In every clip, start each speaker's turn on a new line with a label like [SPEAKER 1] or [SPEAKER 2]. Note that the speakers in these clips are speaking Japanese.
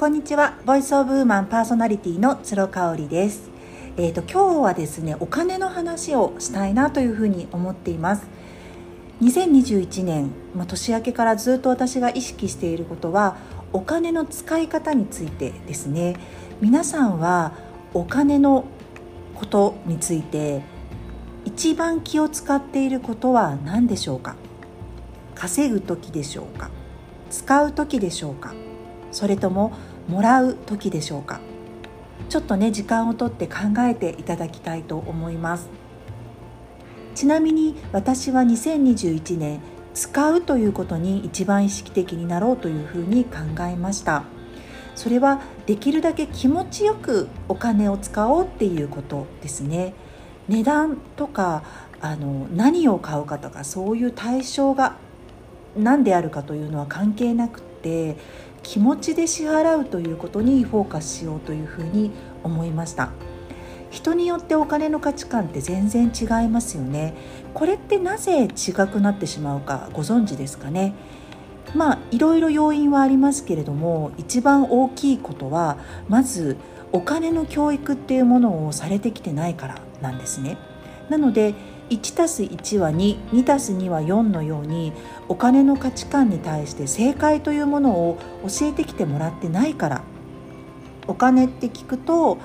[SPEAKER 1] こんにちは。ボイスオブウーマンパーソナリティの鶴香織です。えーと、今日はですねお金の話をしたいなというふうに思っています。2021年、まあ、年明けからずっと私が意識していることはお金の使い方についてですね。皆さんはお金のことについて一番気を使っていることは何でしょうか？稼ぐ時でしょうか？使う時でしょうか？それとももらう時でしょうか？ちょっとね時間をとって考えていただきたいと思います。ちなみに私は2021年使うということに一番意識的になろうというふうに考えました。それはできるだけ気持ちよくお金を使おうっていうことですね。値段とかあの何を買うかとかそういう対象が何であるかというのは関係なくて気持ちで支払うということにフォーカスしようというふうに思いました。人によってお金の価値観って全然違いますよね。これってなぜ違くなってしまうかご存知ですかね？まあいろいろ要因はありますけれども一番大きいことはまずお金の教育っていうものをされてきてないからなんですね。なので1たす1は22たす2は4のようにお金の価値観に対して正解というものを教えてきてもらってないから。お金って聞くと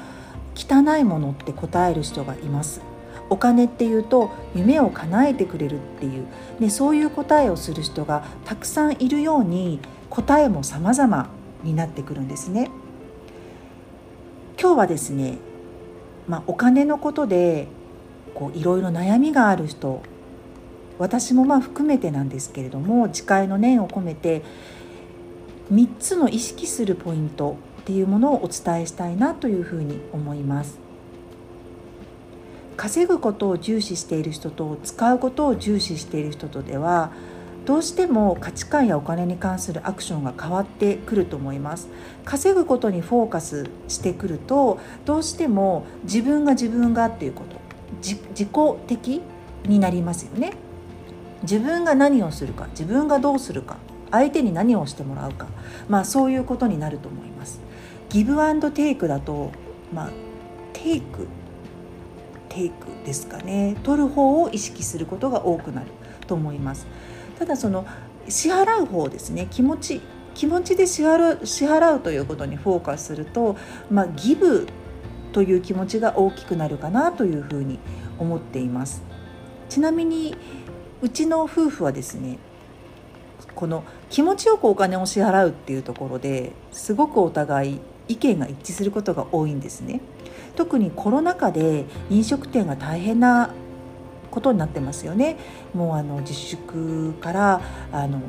[SPEAKER 1] 汚いものって答える人がいます。お金っていうと夢を叶えてくれるっていう、ね、そういう答えをする人がたくさんいるように答えも様々になってくるんですね。今日はですね、まあ、お金のことでこういろいろ悩みがある人私もまあ含めてなんですけれども誓いの念を込めて3つの意識するポイントっていうものをお伝えしたいなというふうに思います。稼ぐことを重視している人と使うことを重視している人とではどうしても価値観やお金に関するアクションが変わってくると思います。稼ぐことにフォーカスしてくるとどうしても自分が自分がっていうこと自己的になりますよね。自分が何をするか自分がどうするか相手に何をしてもらうか。まあそういうことになると思います。ギブアンドテイクだとまあテイクテイクですかね。取る方を意識することが多くなると思います。ただその支払う方ですね。気持ち気持ちで支払う支払うということにフォーカスすると、まあ、ギブという気持ちが大きくなるかなというふうに思っています。ちなみにうちの夫婦はですねこの気持ちよくお金を支払うっていうところですごくお互い意見が一致することが多いんですね。特にコロナ禍で飲食店が大変なことになってますよね。もうあの自粛からあの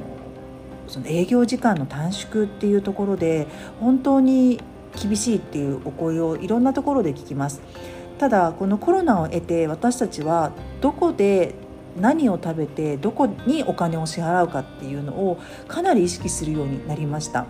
[SPEAKER 1] その営業時間の短縮っていうところで本当に厳しいっていうお声をいろんなところで聞きます。ただこのコロナを得て私たちはどこで何を食べてどこにお金を支払うかっていうのをかなり意識するようになりました。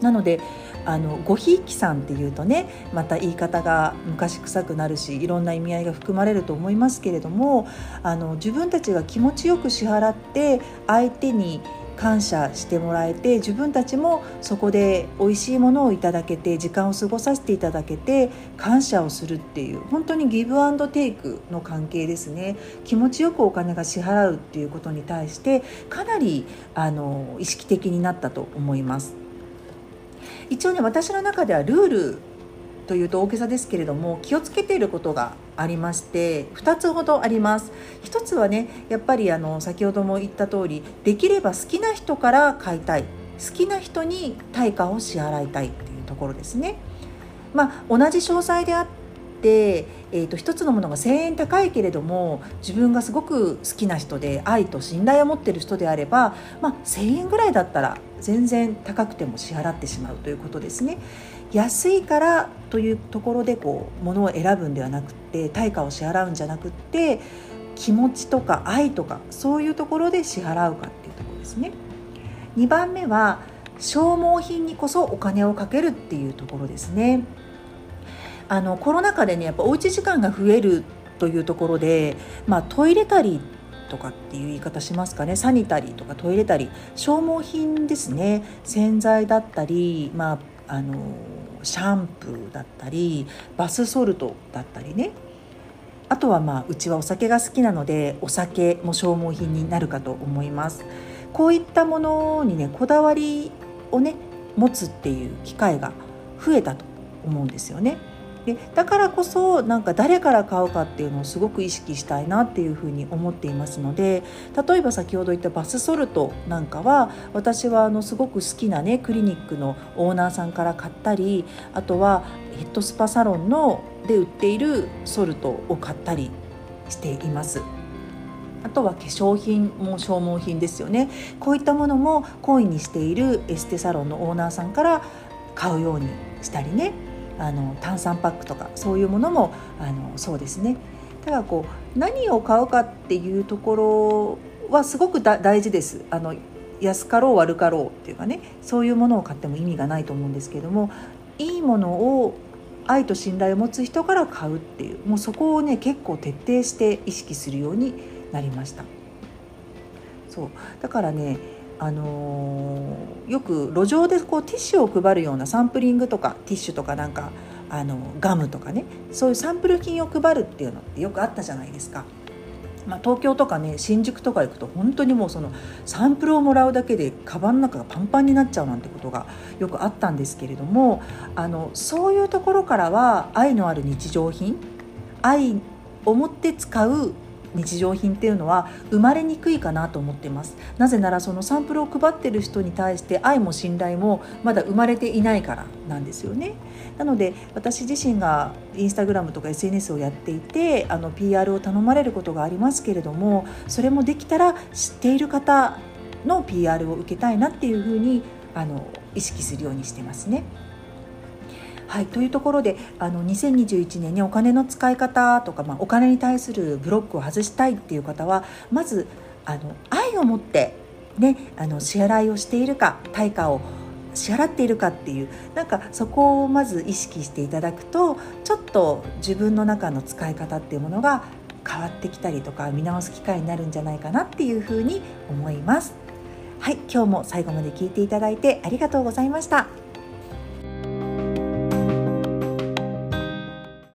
[SPEAKER 1] なのであのごひいきさんっていうとねまた言い方が昔臭くなるしいろんな意味合いが含まれると思いますけれどもあの自分たちが気持ちよく支払って相手に感謝してもらえて自分たちもそこで美味しいものをいただけて時間を過ごさせていただけて感謝をするっていう本当にギブアンドテイクの関係ですね。気持ちよくお金が支払うっていうことに対してかなりあの意識的になったと思います。一応ね私の中ではルールというと大げさですけれども気をつけていることがありまして2つほどあります。1つはねやっぱりあの先ほども言った通りできれば好きな人から買いたい。好きな人に対価を支払いたいっていうところですね。まあ同じ詳細であっえーと、一つのものが1,000円高いけれども自分がすごく好きな人で愛と信頼を持ってる人であれば、まあ、1,000円ぐらいだったら全然高くても支払ってしまうということですね。安いからというところでこう物を選ぶんではなくって対価を支払うんじゃなくって気持ちとか愛とかそういうところで支払うかっていうところですね。2番目は消耗品にこそお金をかけるっていうところですね。あのコロナ禍でねやっぱおうち時間が増えるというところで、まあ、トイレタリーとかっていう言い方しますかね。サニタリーとかトイレタリー消耗品ですね。洗剤だったり、まあ、あのシャンプーだったりバスソルトだったりね。あとはまあうちはお酒が好きなのでお酒も消耗品になるかと思います。こういったものにねこだわりをね持つっていう機会が増えたと思うんですよね。でだからこそなんか誰から買うかっていうのをすごく意識したいなっていうふうに思っていますので例えば先ほど言ったバスソルトなんかは私はあのすごく好きなねクリニックのオーナーさんから買ったりあとはヘッドスパサロンので売っているソルトを買ったりしています。あとは化粧品も消耗品ですよねこういったものも懇意にしているエステサロンのオーナーさんから買うようにしたりねあの炭酸パックとかそういうものもあのそうですね。ただこう何を買うかっていうところはすごく大事です。あの安かろう悪かろうっていうかね。そういうものを買っても意味がないと思うんですけどもいいものを愛と信頼を持つ人から買うっていうもうそこをね結構徹底して意識するようになりました。そう。だからねあのー、よく路上でこうティッシュを配るようなサンプリングとかティッシュとかなんかあのガムとかねそういうサンプル品を配るっていうのってよくあったじゃないですか。まあ、東京とかね新宿とか行くと本当にもうそのサンプルをもらうだけでカバンの中がパンパンになっちゃうなんてことがよくあったんですけれどもあのそういうところからは愛のある日常品愛を持って使う日常品っていうのは生まれにくいかなと思ってますなぜならそのサンプルを配ってる人に対して愛も信頼もまだ生まれていないからなんですよねなので私自身がインスタグラムとか SNS をやっていてあの PR を頼まれることがありますけれどもそれもできたら知っている方の PR を受けたいなっていうふうにあの意識するようにしてますね。はい、というところであの2021年にお金の使い方とか、まあ、お金に対するブロックを外したいっていう方はまずあの愛を持って、ね、あの支払いをしているか対価を支払っているかっていうなんかそこをまず意識していただくとちょっと自分の中の使い方っていうものが変わってきたりとか見直す機会になるんじゃないかなっていうふうに思います。はい、今日も最後まで聞いていただいてありがとうございました。